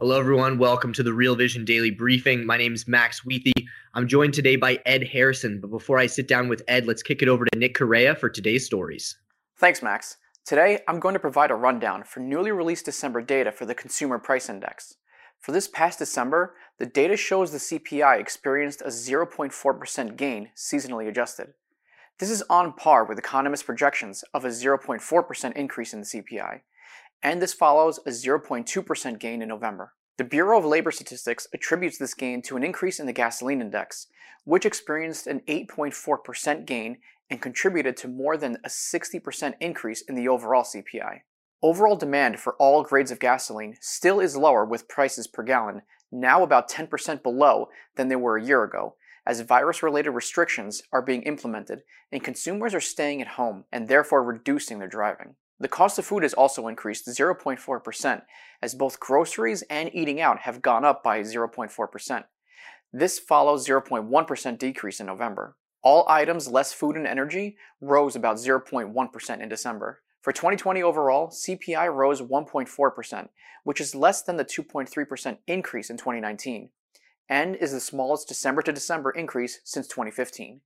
Hello, everyone. Welcome to the Real Vision Daily Briefing. My name is Max Wiethe. I'm joined today by Ed Harrison. But before I sit down with Ed, let's kick it over to Nick Correa for today's stories. Thanks, Max. Today, I'm going to provide a rundown for newly released December data for the Consumer Price Index. For this past December, the data shows the CPI experienced a 0.4% gain seasonally adjusted. This is on par with economists' projections of a 0.4% increase in the CPI and this follows a 0.2% gain in November. The Bureau of Labor Statistics attributes this gain to an increase in the gasoline index, which experienced an 8.4% gain and contributed to more than a 60% increase in the overall CPI. Overall demand for all grades of gasoline still is lower with prices per gallon, now about 10% below than they were a year ago, as virus related restrictions are being implemented and consumers are staying at home and therefore reducing their driving. The cost of food has also increased 0.4%, as both groceries and eating out have gone up by 0.4%. This follows 0.1% decrease in November. All items less food and energy rose about 0.1% in December. For 2020 overall, CPI rose 1.4%, which is less than the 2.3% increase in 2019, and is the smallest December to December increase since 2015.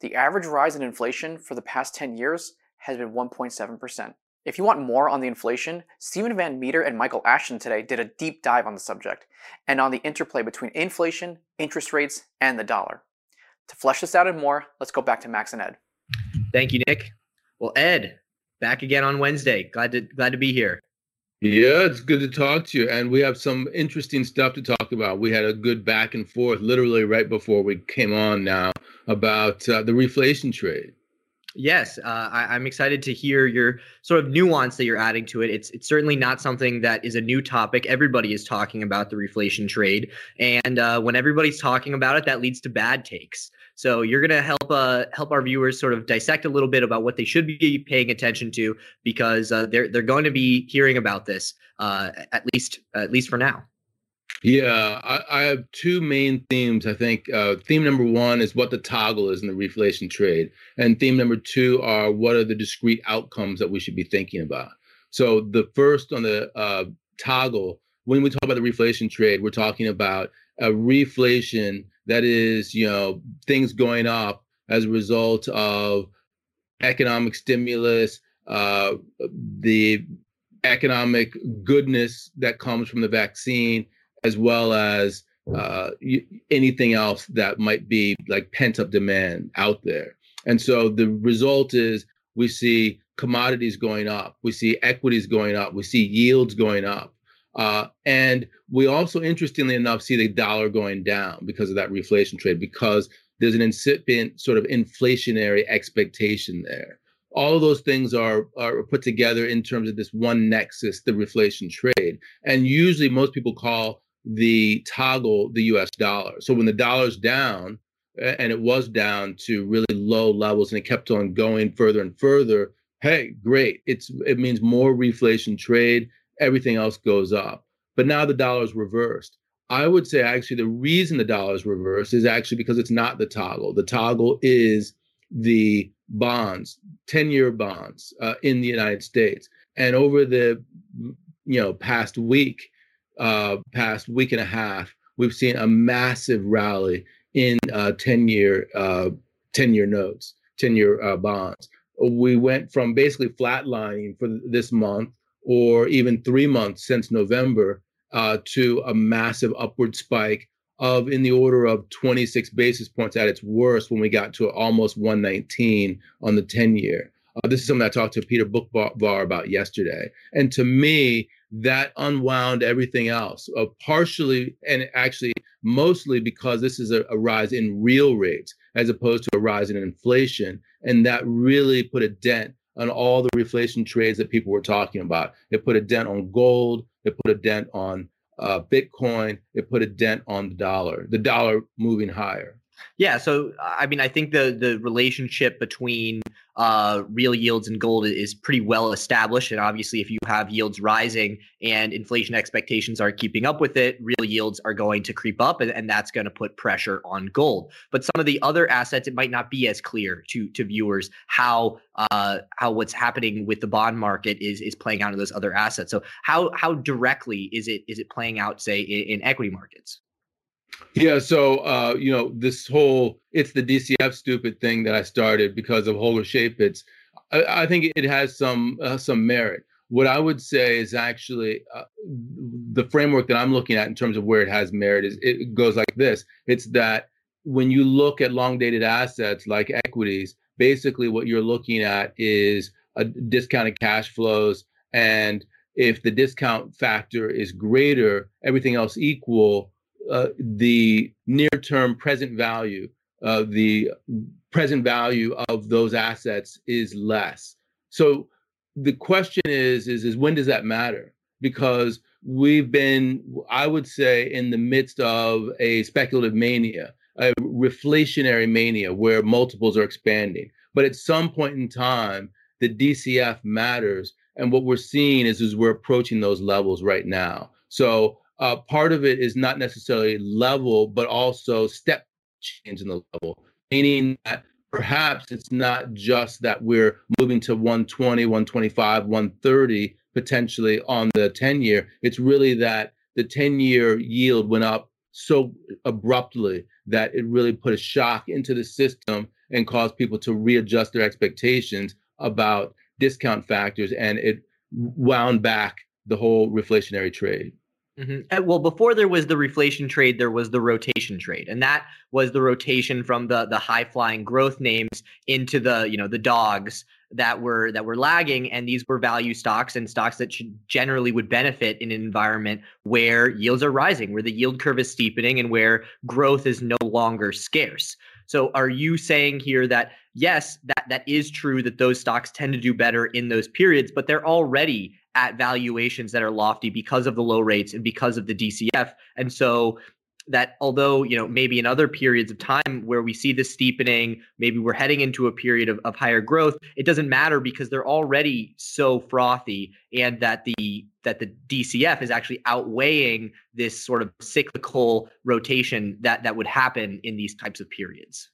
The average rise in inflation for the past 10 years has been 1.7%. If you want more on the inflation, Stephen Van Metre and Michael Ashton today did a deep dive on the subject and on the interplay between inflation, interest rates, and the dollar. To flesh this out and more, let's go back to Max and Ed. Thank you, Nick. Well, Ed, back again on Wednesday. Glad to glad to be here. Yeah, it's good to talk to you. And we have some interesting stuff to talk about. We had a good back and forth literally right before we came on now about uh, the reflation trade. Yes, uh, I, am excited to hear your sort of nuance that you're adding to it. It's it's certainly not something that is a new topic. Everybody is talking about the reflation trade, and uh, when everybody's talking about it, that leads to bad takes. So you're going to help uh, help our viewers sort of dissect a little bit about what they should be paying attention to because uh, they're they're going to be hearing about this uh, at least at least for now. Yeah, I, I, have two main themes. I think uh, theme number one is what the toggle is in the reflation trade, and theme number two are what are the discrete outcomes that we should be thinking about. So the first on the uh, toggle, when we talk about the reflation trade, we're talking about a reflation that is, you know, things going up as a result of economic stimulus, uh, the economic goodness that comes from the vaccine as well as uh, anything else that might be like pent up demand out there. And so the result is we see commodities going up, we see equities going up, we see yields going up. Uh, and we also, interestingly enough, see the dollar going down because of that reflation trade, because there's an incipient sort of inflationary expectation there. All of those things are, are put together in terms of this one nexus, the reflation trade. And usually, most people call the toggle the US dollar. So when the dollar's down, and it was down to really low levels and it kept on going further and further, hey, great. It's it means more reflation trade, everything else goes up. But now the dollar's reversed. I would say actually the reason the dollar's reversed is actually because it's not the toggle. The toggle is the bonds, 10-year bonds uh, in the United States. And over the you know past week, uh, past week and a half, we've seen a massive rally in uh, 10 year uh, 10 year notes, 10 year uh, bonds. We went from basically flatlining for this month or even three months since November uh, to a massive upward spike of in the order of 26 basis points at its worst when we got to almost 119 on the 10 year. Uh, this is something I talked to Peter Boockvar about yesterday. And to me, that unwound everything else, uh, partially and actually mostly because this is a, a, rise in real rates as opposed to a rise in inflation. And that really put a dent on all the reflation trades that people were talking about. It put a dent on gold. It put a dent on uh, Bitcoin. It put a dent on the dollar. The dollar moving higher. Yeah, so I mean, I think the the relationship between uh, real yields and gold is pretty well established, and obviously, if you have yields rising and inflation expectations are keeping up with it, real yields are going to creep up, and, and that's going to put pressure on gold. But some of the other assets, it might not be as clear to to viewers how uh, how what's happening with the bond market is is playing out in those other assets. So how how directly is it is it playing out, say, in, in equity markets? Yeah, so uh, you know this whole it's the DCF stupid thing that I started because of Holger Zschaepitz. I, I think it has some uh, some merit. What I would say is actually uh, the framework that I'm looking at in terms of where it has merit is it goes like this. It's that when you look at long dated assets like equities, basically what you're looking at is a discounted cash flows and if the discount factor is greater, everything else equal, uh, the near term present value, uh, the present value of those assets is less. So the question is, is, is when does that matter? Because we've been, I would say, in the midst of a speculative mania, a reflationary mania where multiples are expanding. But at some point in time, the DCF matters. And what we're seeing is, is we're approaching those levels right now. So uh, part of it is not necessarily level, but also step change in the level, meaning that perhaps it's not just that we're moving to 120, 125, 130 potentially on the 10 year. It's really that the 10 year yield went up so abruptly that it really put a shock into the system and caused people to readjust their expectations about discount factors and it wound back the whole reflationary trade. Mm-hmm. Well, before there was the reflation trade, there was the rotation trade, and that was the rotation from the the high flying growth names into the you know the dogs that were that were lagging, and these were value stocks and stocks that should generally would benefit in an environment where yields are rising, where the yield curve is steepening, and where growth is no longer scarce. So, are you saying here that yes, that that is true that those stocks tend to do better in those periods, but they're already at valuations that are lofty because of the low rates and because of the DCF. And so that although you know maybe in other periods of time where we see this steepening maybe we're heading into a period of, of higher growth it doesn't matter because they're already so frothy and that the that the DCF is actually outweighing this sort of cyclical rotation that that would happen in these types of periods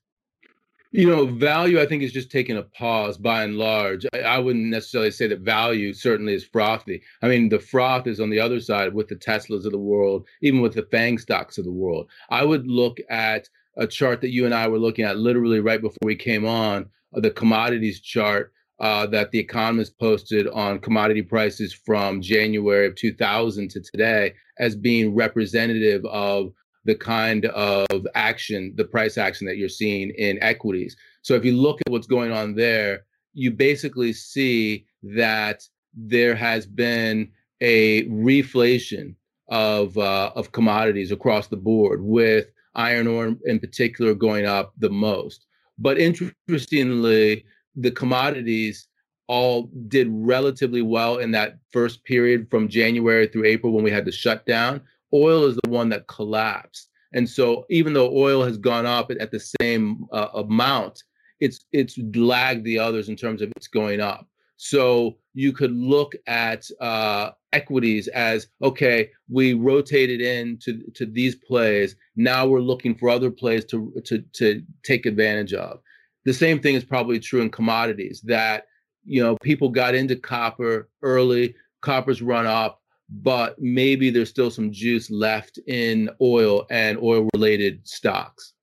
you know, value, I think, is just taking a pause by and large. I, I, wouldn't necessarily say that value certainly is frothy. I mean, the froth is on the other side with the Teslas of the world, even with the FANG stocks of the world. I would look at a chart that you and I were looking at literally right before we came on, uh, the commodities chart uh, that the Economist posted on commodity prices from January of 2000 to today as being representative of the kind of action, the price action that you're seeing in equities. So if you look at what's going on there, you basically see that there has been a reflation of uh, of commodities across the board, with iron ore in particular going up the most. But interestingly, the commodities all did relatively well in that first period from January through April when we had the shutdown, oil is the one that collapsed. And so even though oil has gone up at the same uh, amount, it's it's lagged the others in terms of it's going up. So you could look at uh, equities as okay, we rotated into to these plays. Now we're looking for other plays to to to take advantage of. The same thing is probably true in commodities. That you know people got into copper early. Copper's run up but maybe there's still some juice left in oil and oil related stocks.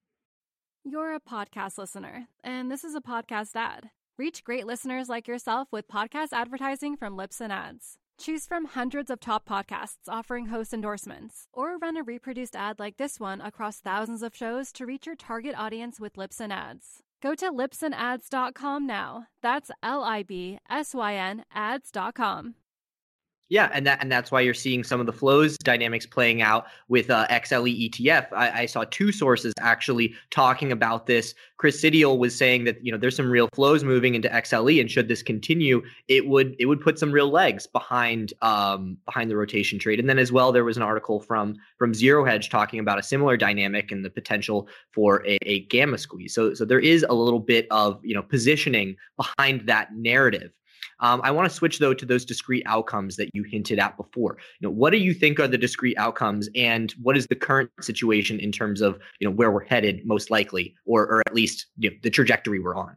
You're a podcast listener, and this is a podcast ad. Reach great listeners like yourself with podcast advertising from Libsyn Ads. Choose from hundreds of top podcasts offering host endorsements, or run a reproduced ad like this one across thousands of shows to reach your target audience with Libsyn Ads. Go to libsynads.com now. That's L I B S Y N ads.com. Yeah, and that and that's why you're seeing some of the flows dynamics playing out with uh, XLE ETF. I, I, saw two sources actually talking about this. Chris Sidiel was saying that you know there's some real flows moving into XLE, and should this continue, it would it would put some real legs behind um, behind the rotation trade. And then as well, there was an article from from Zero Hedge talking about a similar dynamic and the potential for a, a gamma squeeze. So so there is a little bit of you know positioning behind that narrative. Um, I want to switch though to those discrete outcomes that you hinted at before. You know, what do you think are the discrete outcomes, and what is the current situation in terms of you know where we're headed most likely, or or at least you know, the trajectory we're on?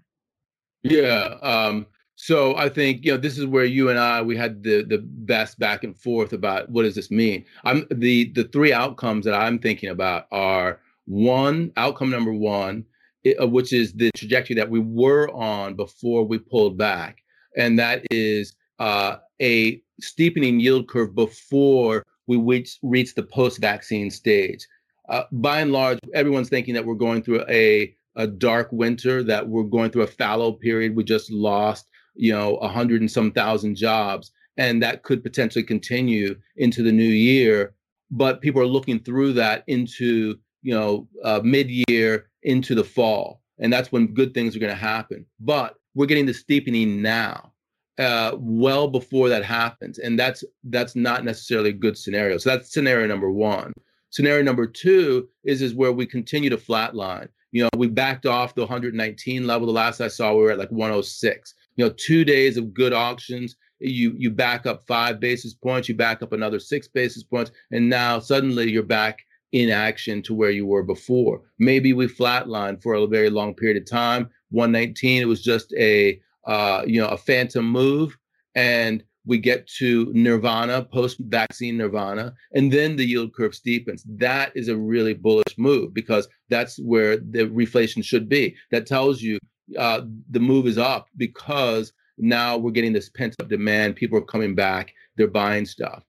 Yeah. Um, so I think you know this is where you and I we had the the best back and forth about what does this mean. I'm the the three outcomes that I'm thinking about are one outcome number one, it, uh, which is the trajectory that we were on before we pulled back and that is uh, a steepening yield curve before we reach, reach the post-vaccine stage. Uh, by and large, everyone's thinking that we're going through a, a dark winter, that we're going through a fallow period. We just lost, you know, a hundred and some thousand jobs, and that could potentially continue into the new year. But people are looking through that into, you know, uh, mid-year into the fall, and that's when good things are going to happen. But we're getting the steepening now uh, well before that happens. And that's that's not necessarily a good scenario. So that's scenario number one. Scenario number two is is where we continue to flatline. You know we backed off the 119 level the last i saw we were at like 106 you know two days of good auctions you you back up five basis points you back up another six basis points and now suddenly you're back in action to where you were before. Maybe we flatline for a very long period of time 119. It was just a uh, you know a phantom move, and we get to nirvana, post-vaccine nirvana, and then the yield curve steepens. That is a really bullish move because that's where the reflation should be. That tells you uh, the move is up because now we're getting this pent-up demand. People are coming back. They're buying stuff.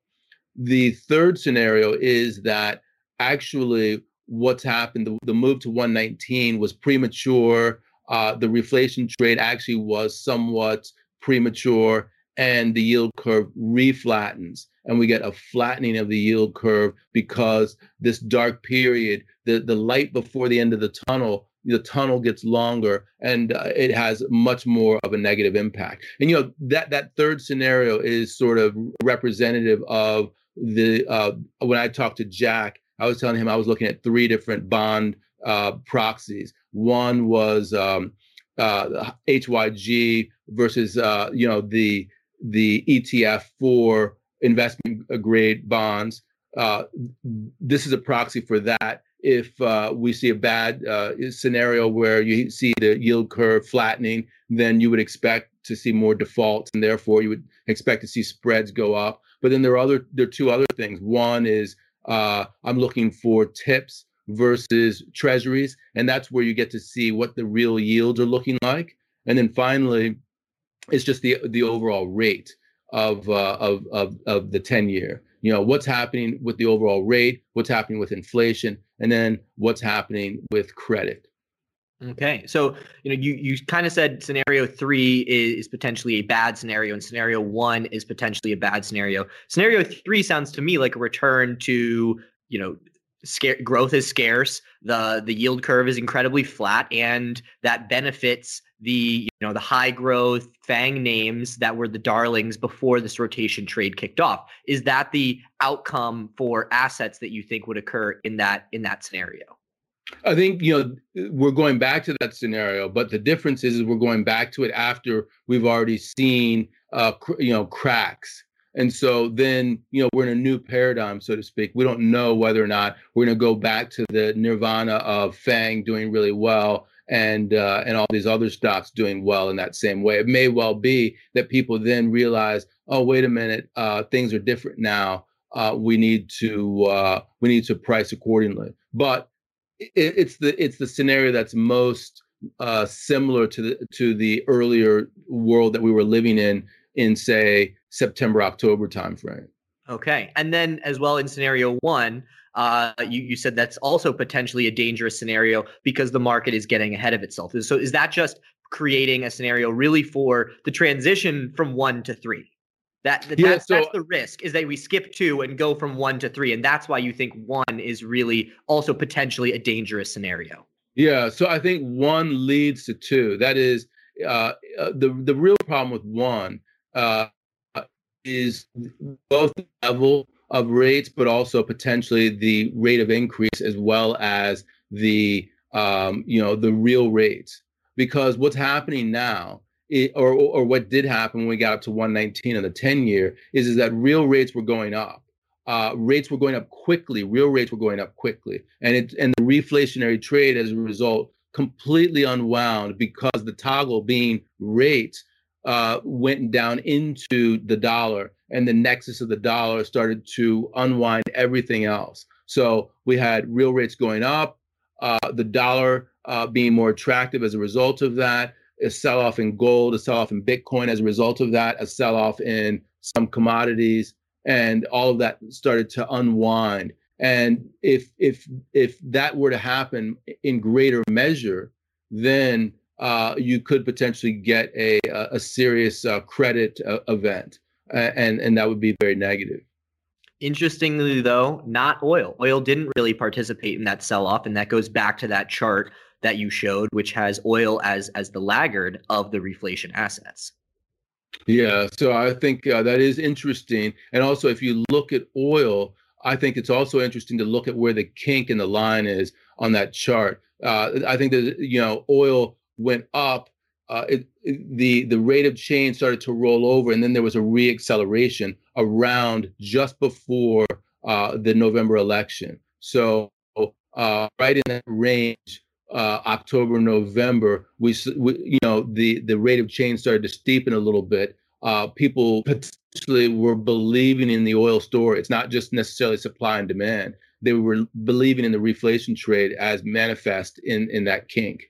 The third scenario is that actually what's happened, the, the move to 119 was premature uh, the reflation trade actually was somewhat premature and the yield curve reflattens. And we get a flattening of the yield curve because this dark period the, the light before the end of the tunnel the tunnel gets longer and uh, it has much more of a negative impact. And you know that that third scenario is sort of representative of the uh, when i talked to jack i was telling him i was looking at three different bond uh, proxies one was um, uh, HYG versus uh, you know the the ETF for investment grade bonds. Uh, this is a proxy for that. If uh, we see a bad uh, scenario where you see the yield curve flattening, then you would expect to see more defaults, and therefore you would expect to see spreads go up. But then there are other there are two other things. One is uh, I'm looking for TIPS versus treasuries. And that's where you get to see what the real yields are looking like. And then finally, it's just the the overall rate of uh, of, of of the 10 year. You know, what's happening with the overall rate, what's happening with inflation, and then what's happening with credit. Okay, so you know you you kind of said scenario three is, is, potentially a bad scenario, and scenario one is potentially a bad scenario. Scenario three sounds to me like a return to you know scare, growth is scarce the the yield curve is incredibly flat and that benefits the you know the high growth FANG names that were the darlings before this rotation trade kicked off. Is that the outcome for assets that you think would occur in that in that scenario? I think you know we're going back to that scenario, but the difference is, is we're going back to it after we've already seen uh, cr- you know cracks and so then, you know, we're in a new paradigm, so to speak. We don't know whether or not we're going to go back to the nirvana of FANG doing really well and uh, and all these other stocks doing well in that same way. It may well be that people then realize, oh, wait a minute, uh, things are different now. Uh, we need to uh, we need to price accordingly. But it, it's the it's the scenario that's most uh, similar to the to the earlier world that we were living in in say September October timeframe. Okay, and then as well in scenario one, uh, you you said that's also potentially a dangerous scenario because the market is getting ahead of itself. So is that just creating a scenario really for the transition from one to three? That, that Yeah, that's, so- that's the risk is that we skip two and go from one to three, and that's why you think one is really also potentially a dangerous scenario. Yeah, so I think one leads to two. That is, uh, uh, the the real problem with one uh, is both the level of rates, but also potentially the rate of increase as well as the um, you know the real rates. Because what's happening now, i or or what did happen when we got up to 119 in the 10 year, is is that real rates were going up uh, rates were going up quickly. Real rates were going up quickly, and it and the reflationary trade as a result completely unwound because the toggle being rates uh, went down into the dollar, and the nexus of the dollar started to unwind everything else. So we had real rates going up, uh, the dollar uh, being more attractive as a result of that, a sell off in gold, a sell off in Bitcoin as a result of that, a sell off in some commodities and all of that started to unwind and if if if that were to happen in greater measure then uh, you could potentially get a a serious uh, credit uh, event and and that would be very negative Interestingly, though, not oil. Oil didn't really participate in that sell-off, and that goes back to that chart that you showed, which has oil as as the laggard of the reflation assets. Yeah, so I think uh, that is interesting. And also, if you look at oil, I think it's also interesting to look at where the kink in the line is on that chart. Uh, I think that you know oil went up. Uh, it, it- the the rate of change started to roll over, and then there was a reacceleration around just before uh, the November election. So uh, right in that range, uh, October, November, we, we, you know, the the rate of change started to steepen a little bit. Uh, people potentially were believing in the oil story. It's not just necessarily supply and demand. They were believing in the reflation trade as manifest in in that kink.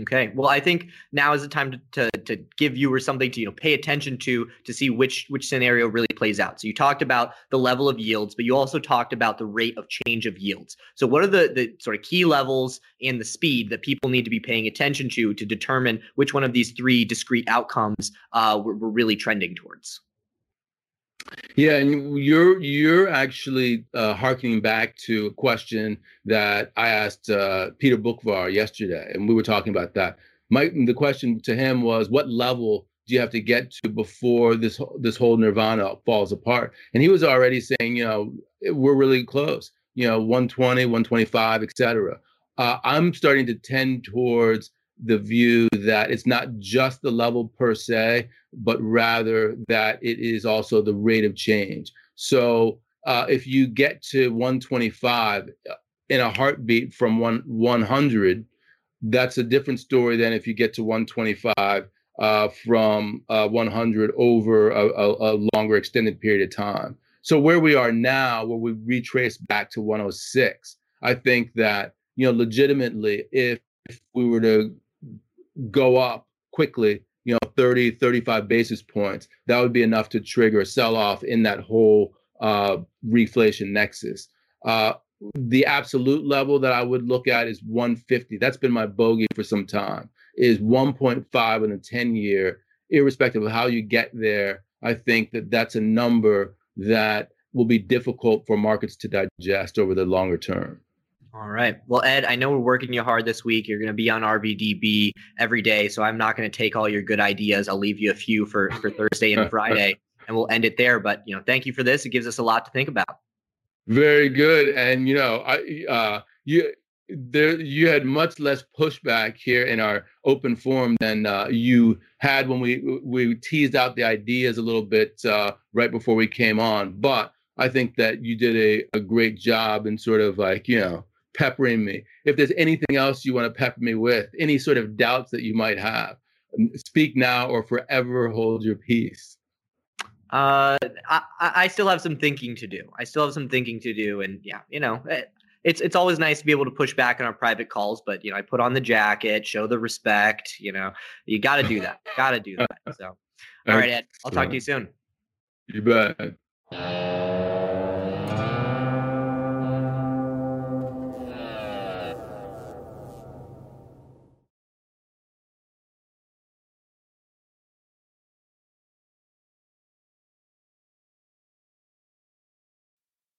Okay. Well, I think now is the time to, to to give viewers something to you know pay attention to to see which which scenario really plays out. So you talked about the level of yields, but you also talked about the rate of change of yields. So what are the the sort of key levels and the speed that people need to be paying attention to to determine which one of these three discrete outcomes uh, we're, we're really trending towards? Yeah, and you're you're actually uh, harkening back to a question that I asked uh, Peter Boockvar yesterday, and we were talking about that. My the question to him was, what level do you have to get to before this this whole nirvana falls apart? And he was already saying, you know, we're really close. You know, 120, 125, et cetera. Uh, I'm starting to tend towards the view that it's not just the level per se, but rather that it is also the rate of change. So uh, if you get to 125 uh, in a heartbeat from one 100, that's a different story than if you get to 125 uh, from uh, 100 over a, a, a longer extended period of time. So where we are now, where we retrace back to 106, I think that you know legitimately, if, if we were to go up quickly, you know, 30, 35 basis points, that would be enough to trigger a sell off in that whole uh, reflation nexus. Uh, the absolute level that I would look at is 150. That's been my bogey for some time. Is 1.5 in a 10 year, irrespective of how you get there. I think that that's a number that will be difficult for markets to digest over the longer term. All right. Well, Ed, I know we're working you hard this week. You're going to be on RVDB every day, so I'm not going to take all your good ideas. I'll leave you a few for for Thursday and Friday, and we'll end it there. But you know, thank you for this. It gives us a lot to think about. Very good. And you know, I uh you there you had much less pushback here in our open forum than uh, you had when we we teased out the ideas a little bit uh, right before we came on. But I think that you did a, a great job in sort of like you know peppering me. If there's anything else you want to pepper me with, any sort of doubts that you might have, speak now or forever hold your peace. Uh, I, I still have some thinking to do. I still have some thinking to do, and yeah, you know, eh, it's it's always nice to be able to push back on our private calls, but you know, I put on the jacket, show the respect. You know, you got to do that. got to do that. So, all right, Ed. I'll talk to you soon. You bet.